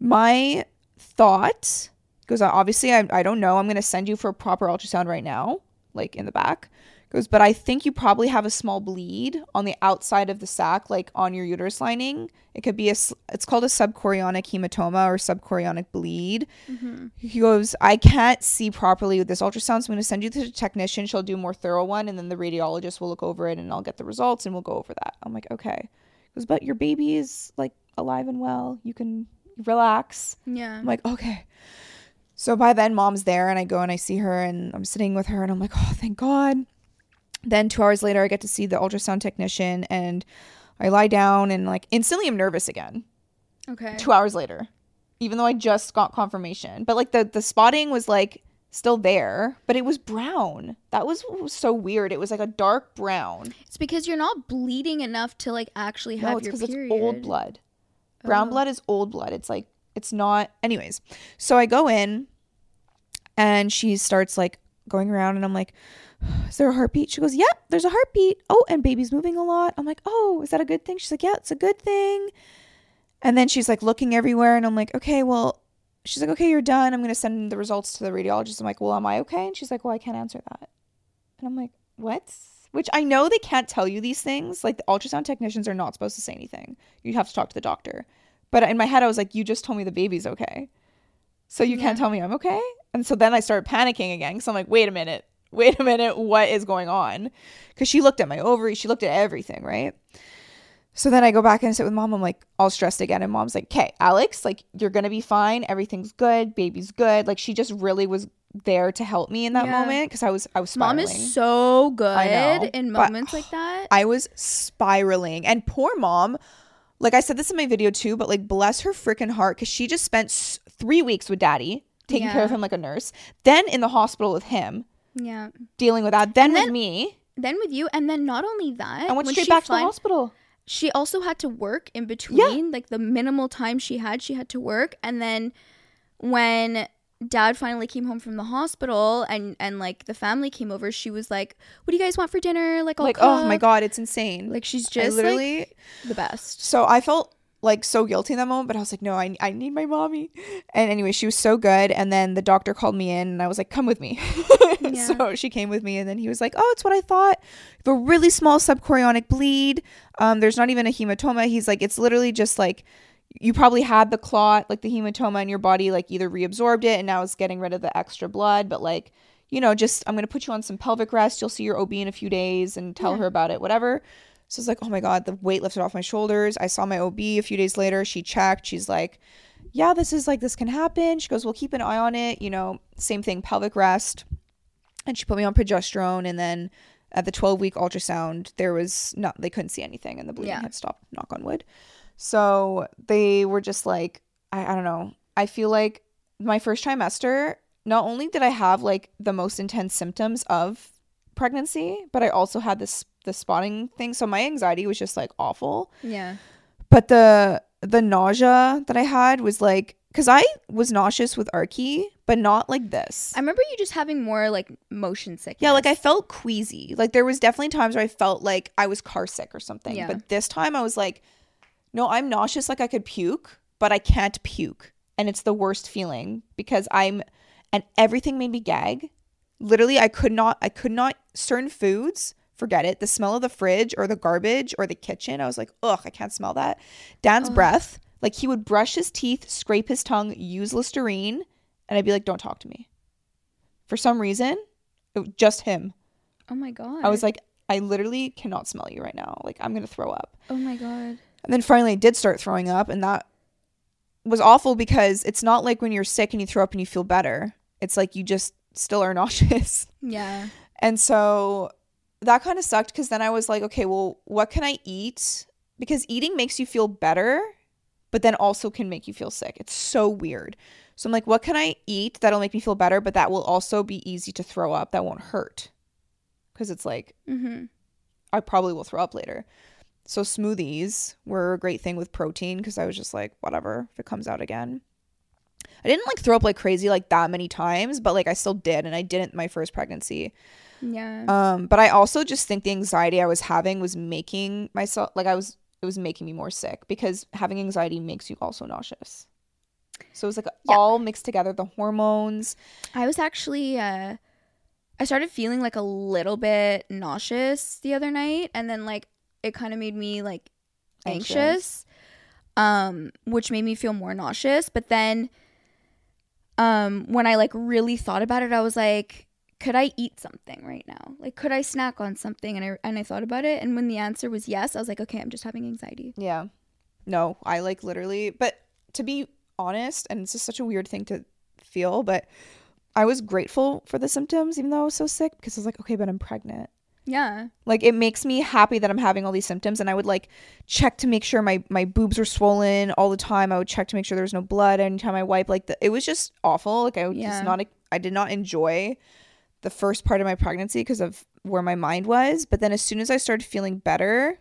my thought goes. Obviously, I, I don't know. I'm gonna send you for a proper ultrasound right now, like in the back." Goes, but I think you probably have a small bleed on the outside of the sac, like on your uterus lining. It could be a, It's called a subchorionic hematoma or subchorionic bleed. Mhm. He goes, I can't see properly with this ultrasound, so I'm going to send you to the technician. She'll do a more thorough one, and then the radiologist will look over it, and I'll get the results, and we'll go over that. I'm like, okay. He goes, but your baby is like alive and well. You can relax. yeah. I'm like, okay. So by then, mom's there, and I go and I see her, and I'm sitting with her, and I'm like, oh, thank God. Then two hours later, I get to see the ultrasound technician, and I lie down, and like instantly, I'm nervous again Okay. two hours later, even though I just got confirmation. But like the the spotting was like still there, but it was brown. That was was so weird. It was like a dark brown. It's because you're not bleeding enough to like actually have No, it's your because it's old blood. Brown Oh. blood is old blood. It's like it's not. Anyways, so I go in, and she starts like going around, and I'm like. Is there a heartbeat? She goes, Yep, there's a heartbeat. Oh, and baby's moving a lot. I'm like, Oh, is that a good thing? She's like, Yeah, it's a good thing. And then she's like looking everywhere, and I'm like, Okay, well, she's like, Okay, you're done. I'm going to send the results to the radiologist. I'm like, Well, am I okay? And she's like, Well, I can't answer that. And I'm like, What? Which I know they can't tell you these things. Like, the ultrasound technicians are not supposed to say anything. You have to talk to the doctor. But in my head, I was like, You just told me the baby's okay. So you can't tell me I'm okay? And so then I started panicking again because I'm like, Wait a minute. Wait a minute. What is going on? Because she looked at my ovaries, she looked at everything, right? So then I go back and sit with mom. I'm like all stressed again. And mom's like, okay, Alex, like you're going to be fine. Everything's good. Baby's good. Like she just really was there to help me in that Yeah. moment because I was, I was spiraling. Mom is so good know, in but- moments like that. I was spiraling. And poor mom, like I said this in my video too, but like bless her freaking heart because she just spent s- three weeks with daddy, taking care of him like a nurse, then in the hospital with him, yeah. dealing with that, then And with me. Then with you, and then not only that, I went straight she back to the hospital. she also had to work in between like the minimal time she had she had to work and then when dad finally came home from the hospital and and like the family came over she was like what do you guys want for dinner like I'll Like, oh my. God, it's insane. like she's I just literally, like the best so I felt like so guilty in that moment, but I was like, no, I, I need my mommy. And anyway, she was so good. And then the doctor called me in and I was like, come with me. Yeah. so she came with me and then he was like, oh, it's what I thought. You have a really small subchorionic bleed. Um, there's not even a hematoma. He's like, it's literally just like, you probably had the clot, like the hematoma in your body, like either reabsorbed it and now it's getting rid of the extra blood. But like, you know, just I'm gonna put you on some pelvic rest. You'll see your OB in a few days and tell Yeah. her about it, whatever. So it's like, oh my God, the weight lifted off my shoulders. I saw my OB a few days later. She checked. She's like, yeah, this is like, this can happen. She goes, we'll keep an eye on it. You know, same thing, pelvic rest. And she put me on progesterone. And then at the 12 week ultrasound, there was not, they couldn't see anything and the bleeding Yeah. had stopped, knock on wood. So they were just like, I, I don't know. I feel like my first trimester, not only did I have like the most intense symptoms of pregnancy, but I also had this the spotting thing. So my anxiety was just like awful. yeah But the the nausea that I had was like because I was nauseous with Arky, but not like this. I remember you just having more like motion sickness. yeah, like I felt queasy. Like there was definitely times where I felt like I was car sick or something. Yeah. But this time I was like, no, I'm nauseous like I could puke, but I can't puke. And it's the worst feeling because I'm and everything made me gag. Literally, I could not I could not certain foods, forget it. The smell of the fridge or the garbage or the kitchen, I was like, ugh, I can't smell that. Dan's Ugh. breath, like he would brush his teeth, scrape his tongue, use Listerine, and I'd be like, don't talk to me. For some reason, it was just him. Oh my god. I was like, I literally cannot smell you right now. Like I'm gonna throw up. Oh my god. And then finally I did start throwing up and that was awful because it's not like when you're sick and you throw up and you feel better. It's like you just still are nauseous. Yeah. And so that kind of sucked because then I was like, okay, well, what can I eat? Because eating makes you feel better, but then also can make you feel sick. It's so weird. So I'm like, what can I eat that'll make me feel better, but that will also be easy to throw up, that won't hurt? Because it's like, Mm-hmm. I probably will throw up later. So smoothies were a great thing with protein because I was just like, whatever, if it comes out again. I didn't like throw up like crazy like that many times, but like I still did, and I didn't my first pregnancy. Yeah. Um, but I also just think the anxiety I was having was making myself like I was it was making me more sick because having anxiety makes you also nauseous. So it was like Yeah. all mixed together, the hormones. I was actually uh I started feeling like a little bit nauseous the other night and then like it kind of made me like anxious. Anxious. Um which made me feel more nauseous, but then um when I like really thought about it I was like could I eat something right now? Like could I snack on something? And I and I thought about it and when the answer was yes, I was like okay, I'm just having anxiety. Yeah. No, I like literally, but to be honest, and it's just such a weird thing to feel, but I was grateful for the symptoms, even though I was so sick, because I was like, okay, but I'm pregnant. Yeah. Like it makes me happy that I'm having all these symptoms, and I would like check to make sure my my boobs were swollen all the time. I would check to make sure there was no blood anytime I wipe. Like the, it was just awful. Like I Yeah. just not. I did not enjoy the first part of my pregnancy because of where my mind was. But then as soon as I started feeling better,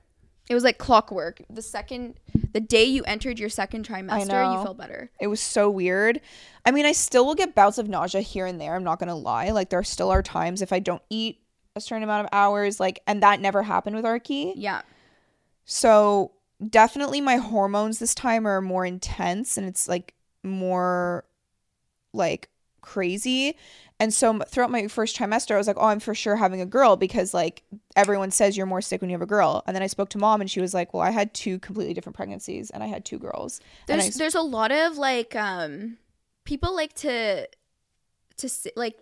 It was like clockwork. The second the day you entered your second trimester, you felt better. It was so weird. I mean, I still will get bouts of nausea here and there. I'm not going to lie. Like, there still are times if I don't eat a certain amount of hours, like, and that never happened with Arky. Yeah. So, definitely my hormones this time are more intense and it's like more like crazy. And so, throughout my first trimester, I was like, oh, I'm for sure having a girl because, like, everyone says you're more sick when you have a girl. And then I spoke to mom and she was like, well, I had two completely different pregnancies and I had two girls. There's I- there's a lot of like um people like to to like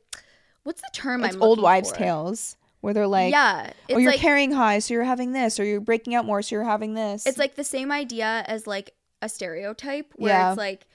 what's the term it's I'm old wives' for? tales where they're like, yeah, it's oh, you're like carrying high, so you're having this, or you're breaking out more, so you're having this. it's like the same idea as like a stereotype where Yeah. it's like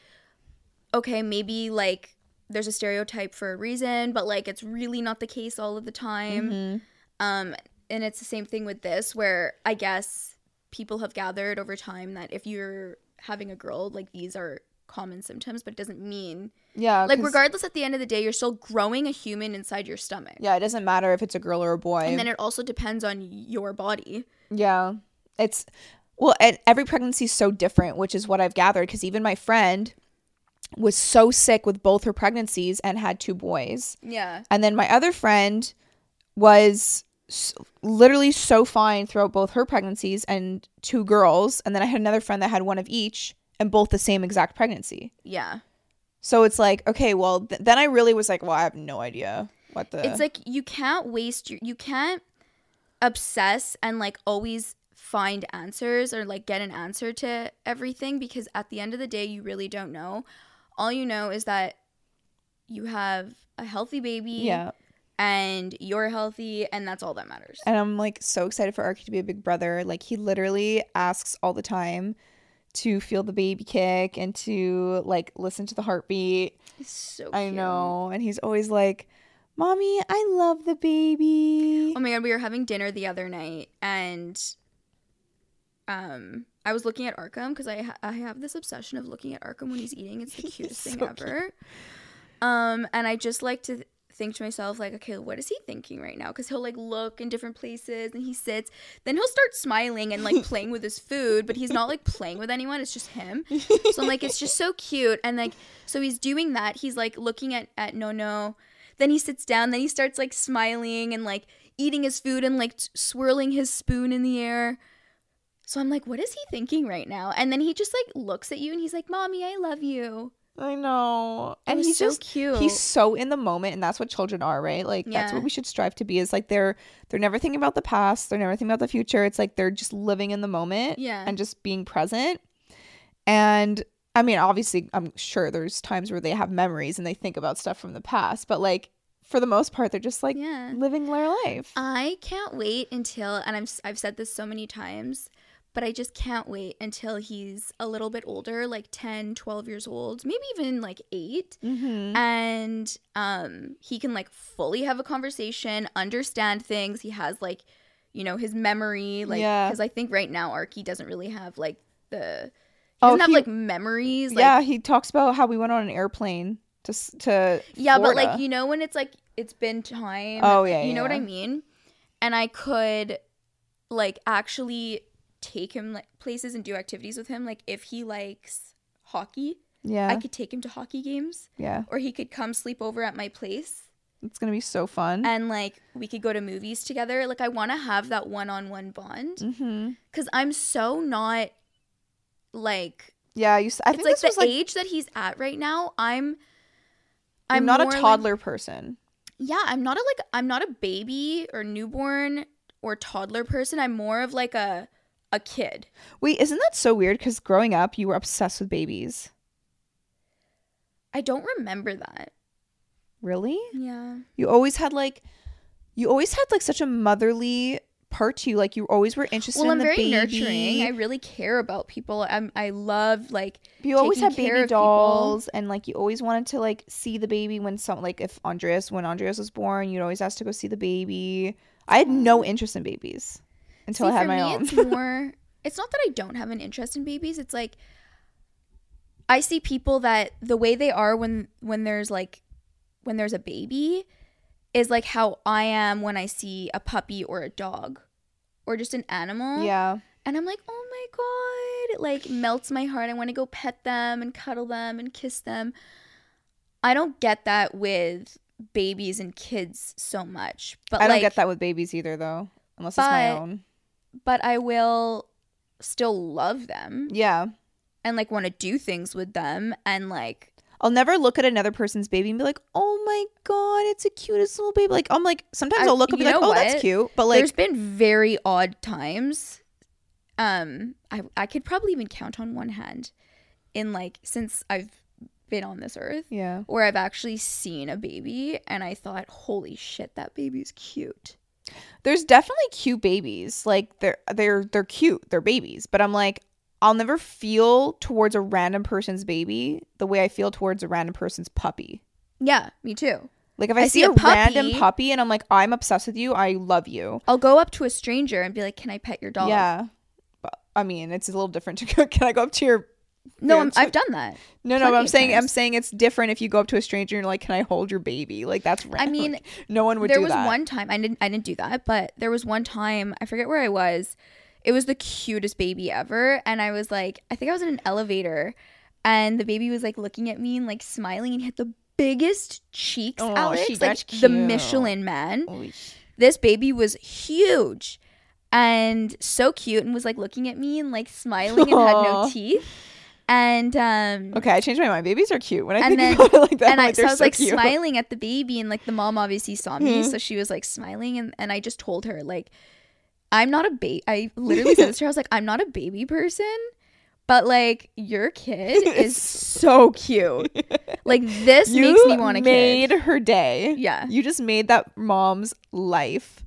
okay, maybe like there's a stereotype for a reason, but like it's really not the case all of the time. Mhm. Um, and it's the same thing with this, where I guess people have gathered over time that if you're having a girl, like these are common symptoms, but it doesn't mean yeah, like regardless. At the end of the day, you're still growing a human inside your stomach, Yeah, it doesn't matter if it's a girl or a boy. and then it also depends on your body. yeah, it's well, and every pregnancy is so different, which is what I've gathered. Because even my friend was so sick with both her pregnancies and had two boys, Yeah, and then my other friend was s- literally so fine throughout both her pregnancies and two girls, and then I had another friend that had one of each and both the same exact pregnancy. yeah. So it's like, okay, well, th- then I really was like, well, I have no idea what the. It's like you can't waste your you can't obsess and like always find answers or like get an answer to everything because at the end of the day you really don't know. All you know is that you have a healthy baby yeah. and you're healthy and that's all that matters. And I'm like so excited for Arky to be a big brother. Like he literally asks all the time to feel the baby kick and to like listen to the heartbeat. It's so I know. And he's always like, Mommy, I love the baby. Oh my god, we were having dinner the other night and um I was looking at Arky because I ha- I have this obsession of looking at Arky when he's eating. It's the cutest thing so ever. Um and I just like to think to myself like, okay, what is he thinking right now? Because he'll like look in different places and he sits. Then he'll start smiling and like playing with his food, but he's not like playing with anyone. It's just him. So I'm like, it's just so cute. And like, so he's doing that. He's like looking at at no no. Then he sits down. Then he starts like smiling and like eating his food and like t- swirling his spoon in the air. So I'm like, what is he thinking right now? And then he just like looks at you and he's like, "Mommy, I love you." I know. And he's so just cute. he's so in the moment and that's what children are, right? Like that's what we should strive to be is like they're they're never thinking about the past, they're never thinking about the future. It's like they're just living in the moment Yeah. and just being present. And I mean, obviously, I'm sure there's times where they have memories and they think about stuff from the past, but like for the most part, they're just like yeah. living their life. I can't wait until, and I'm, I've said this so many times, but I just can't wait until he's a little bit older, like 10, 12 years old, maybe even like 8 mm-hmm. and um he can like fully have a conversation understand things. He has like you know his memory like Yeah. because i think right now arky doesn't really have like the he Oh, doesn't have he- like memories like yeah, he talks about how we went on an airplane to to yeah but like you know when it's like it's been time Oh, yeah, you know what i mean? And i could like actually take him like places and do activities with him like if he likes hockey yeah, i could take him to hockey games yeah, or he could come sleep over at my place it's gonna be so fun. and like we could go to movies together. Like I want to have that one-on-one bond mm-hmm. because I'm so not like Yeah, you. I think it's like this was the like age that he's at right now. I'm I'm not a more like- toddler person. yeah, I'm not a like I'm not a baby or newborn or toddler person. I'm more of like a a kid. Wait, isn't that so weird? Because growing up, you were obsessed with babies. I don't remember that. Really? Yeah. You always had like, you always had like such a motherly part to you. Like you always were interested Well, in I'm the very baby. nurturing. I really care about people. I'm I love like you always had baby of people. dolls, and like you always wanted to like see the baby when some like if Andreas when Andreas was born, you'd always ask to go see the baby. I had no mm. interest in babies until See, I for my me, own. It's more. It's not that I don't have an interest in babies. It's like I see people that the way they are when when there's like when there's a baby is like how I am when I see a puppy or a dog or just an animal. yeah, And I'm like, oh my god, it like melts my heart. I want to go pet them and cuddle them and kiss them. I don't get that with babies and kids so much. But I don't like, get that with babies either, though, unless it's my own. But I will still love them Yeah, and like want to do things with them and like I'll never look at another person's baby and be like, "Oh my god, it's the cutest little baby." Like I'm like sometimes I- I'll look and be you like, know "Oh, that's what? cute," but like there's been very odd times um I I could probably even count on one hand in like since I've been on this earth yeah, where I've actually seen a baby and I thought, "Holy shit, that baby's cute." There's definitely cute babies. Like they're they're they're cute. They're babies, but I'm like I'll never feel towards a random person's baby the way I feel towards a random person's puppy. Yeah, me too. Like if I, I see, see a, a puppy- random puppy and I'm like, I'm obsessed with you. I love you. I'll go up to a stranger and be like, "Can I pet your dog?" Yeah, but I mean, it's a little different to go. Can I go up to your? No, it's I've done that. No, no. I'm saying, I'm saying it's different if you go up to a stranger and you're like, "Can I hold your baby?" Like that's. Random. I mean, no one would do that. there was that. one time I didn't I didn't do that, but there was one time I forget where I was. It was the cutest baby ever, and I was like, I think I was in an elevator, and the baby was like looking at me and like smiling, and he had the biggest cheeks, Oh, Alex, like that's the. Michelin man. Oy. This baby was huge and so cute, and was like looking at me and like smiling and had no teeth. And um, Okay, I changed my mind. Babies are cute when I think then- about it like that. and I'm I, like, so I was like cute. smiling at the baby, and like the mom obviously saw me, Mhm. so she was like smiling, and, and I just told her like, I'm not a baby. I literally said this to her. I was like, I'm not a baby person, but like your kid is so cute. Like this you makes me want to made kid. her day. Yeah. you just made that mom's life.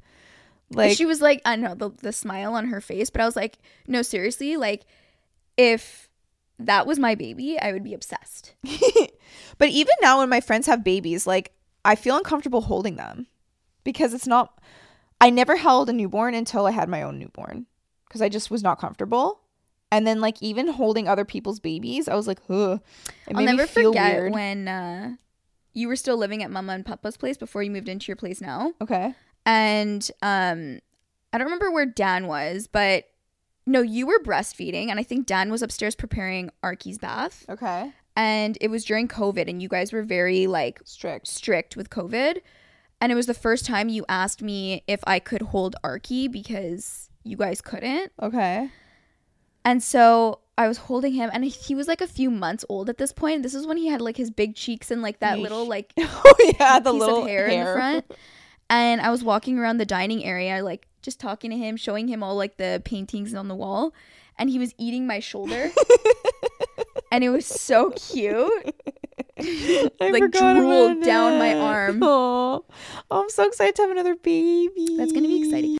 Like Like she was like, I know the the smile on her face, but I was like, no, seriously, like if that was my baby, I would be obsessed. but even now when my friends have babies, like I feel uncomfortable holding them because it's not I never held a newborn until I had my own newborn because I just was not comfortable. And then like even holding other people's babies, I was like, "Ugh." It I'll never feel forget weird. when uh you were still living at Mama and Papa's place before you moved into your place now. Okay. And um I don't remember where Dan was, but no, you were breastfeeding and I think Dan was upstairs preparing Arky's bath. Okay. And it was during COVID and you guys were very like Strict. strict with COVID. And it was the first time you asked me if I could hold Arky because you guys couldn't. Okay. And so I was holding him, and he was like a few months old at this point. This is when he had like his big cheeks and like that Yeesh. little like oh yeah, the piece little of hair, in the front. And I was walking around the dining area, like just talking to him, showing him all like the paintings on the wall, and he was eating my shoulder, and it was so cute. Like drooled down my arm. Oh, I'm so excited to have another baby. That's gonna be exciting.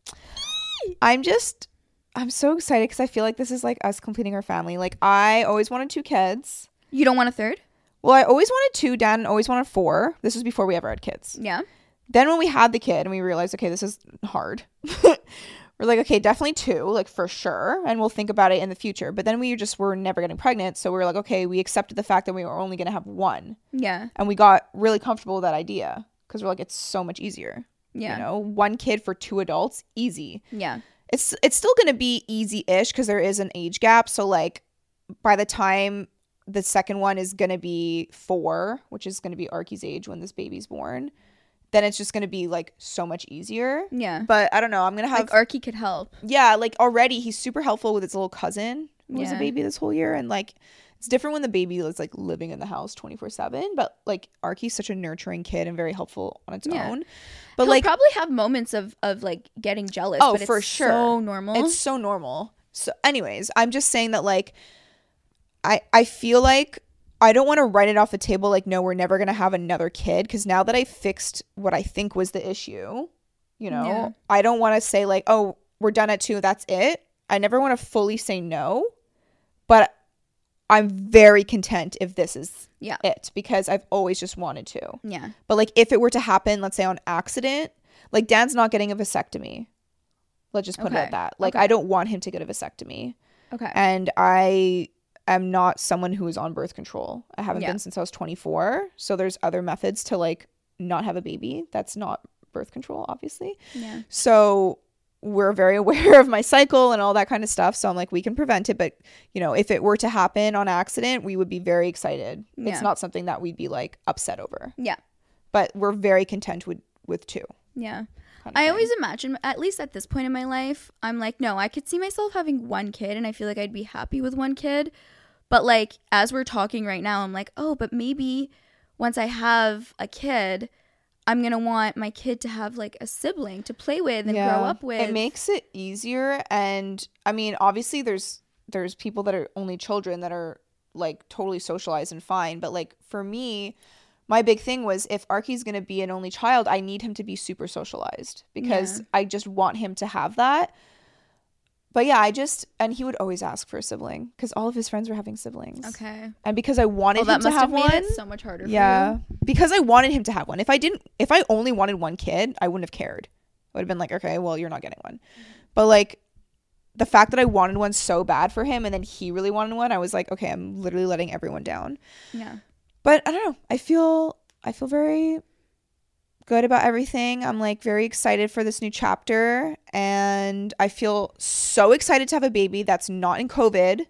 I'm just, I'm so excited because I feel like this is like us completing our family. Like I always wanted two kids. You don't want a third? Well, I always wanted two. Dan always wanted four. This was before we ever had kids. Yeah. Then when we had the kid and we realized, okay, this is hard. we're like, okay, definitely two, like for sure, and we'll think about it in the future. But then we just were never getting pregnant, so we were like, okay, we accepted the fact that we were only gonna have one, Yeah. and we got really comfortable with that idea because we're like, it's so much easier. Yeah. You know, one kid for two adults, easy. Yeah. It's it's still gonna be easy-ish because there is an age gap. So like, by the time the second one is gonna be four, which is gonna be Arky's age when this baby's born, then it's just gonna be like so much easier. Yeah. But I don't know. I'm gonna have Like Arky could help. yeah, like already he's super helpful with his little cousin who was a baby this whole year, and like it's different when the baby is like living in the house 24 seven. But like Arky's such a nurturing kid and very helpful on its Yeah. own. But He'll like probably have moments of of like getting jealous. Oh, but it's for sure. So normal. It's so normal. So, anyways, I'm just saying that like, I I feel like I don't want to write it off the table. Like, no, we're never gonna have another kid because now that I fixed what I think was the issue, you know, Yeah. I don't want to say like, oh, we're done at two. That's it. I never want to fully say no, but I'm very content if this is Yeah. it because I've always just wanted to. yeah. But like if it were to happen, let's say on accident, like Dan's not getting a vasectomy. Let's just put it Okay. at that. Like Okay. I don't want him to get a vasectomy. Okay. And I am not someone who is on birth control. I haven't Yeah. been since I was 24. So there's other methods to like not have a baby. That's not birth control, obviously. yeah. So we're very aware of my cycle and all that kind of stuff. So I'm like, we can prevent it. But, you know, if it were to happen on accident, we would be very excited. Yeah. It's not something that we'd be like upset over. Yeah. But we're very content with with two. Yeah. Kind of I thing. always imagine, at least at this point in my life, I'm like, no, I could see myself having one kid and I feel like I'd be happy with one kid. But like, as we're talking right now, I'm like, oh, but maybe once I have a kid, I'm going to want my kid to have like a sibling to play with and grow up with. It makes it easier and I mean obviously there's there's people that are only children that are like totally socialized and fine, but like for me my big thing was if Arky's going to be an only child, I need him to be super socialized because Yeah. I just want him to have that. But yeah, I just and he would always ask for a sibling because all of his friends were having siblings. okay. And because I wanted Well, him to have have one. it so much harder Yeah, because I wanted him to have one. If I didn't, if I only wanted one kid, I wouldn't have cared. I would have been like, okay, well, you're not getting one. But like, the fact that I wanted one so bad for him, and then he really wanted one, I was like, okay, I'm literally letting everyone down. Yeah. But I don't know. I feel, I feel very good about everything. I'm like very excited for this new chapter, and I feel so excited to have a baby that's not in COVID.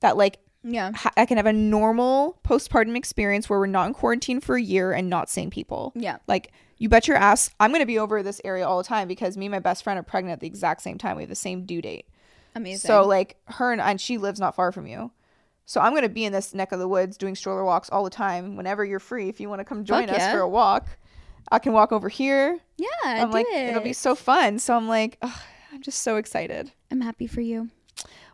That like Yeah. ha- I can have a normal postpartum experience where we're not in quarantine for a year and not seeing people. Yeah. Like, you bet your ass I'm going to be over this area all the time because me and my best friend are pregnant at the exact same time. We have the same due date. Amazing. So, like, her and, and she lives not far from you. So, I'm going to be in this neck of the woods doing stroller walks all the time whenever you're free. If you want to come join Fuck us yeah. for a walk, I can walk over here. yeah, I'm do like, it. it'll be so fun. So, I'm like, ugh, I'm just so excited. I'm happy for you.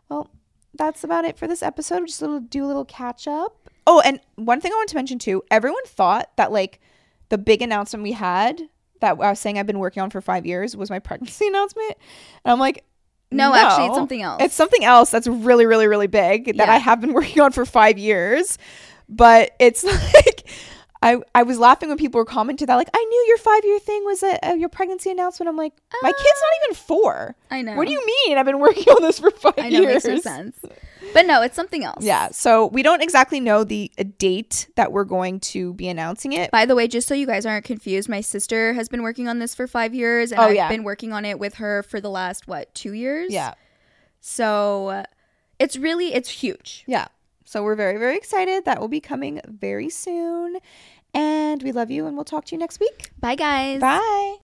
Well, that's about it for this episode. Just a little do a little catch up. Oh, and one thing I want to mention too. Everyone thought that like the big announcement we had that I was saying I've been working on for five years was my pregnancy announcement, and I'm like, No, actually, it's something else. It's something else that's really, really, really big that Yeah. I have been working on for five years. But it's like I I was laughing when people were commenting that like I knew your five year thing was a, a your pregnancy announcement. I'm like, my kid's not ah. even four. I know. What do you mean? I've been working on this for five I know. years. Makes no sense. But no, it's something else. Yeah. So we don't exactly know the date that we're going to be announcing it. By the way, just so you guys aren't confused, my sister has been working on this for five years, and Oh, I've yeah. been working on it with her for the last what two years. Yeah. So uh, it's really it's huge. Yeah. So we're very, very excited. That will be coming very soon. And we love you, and we'll talk to you next week. Bye, guys. Bye.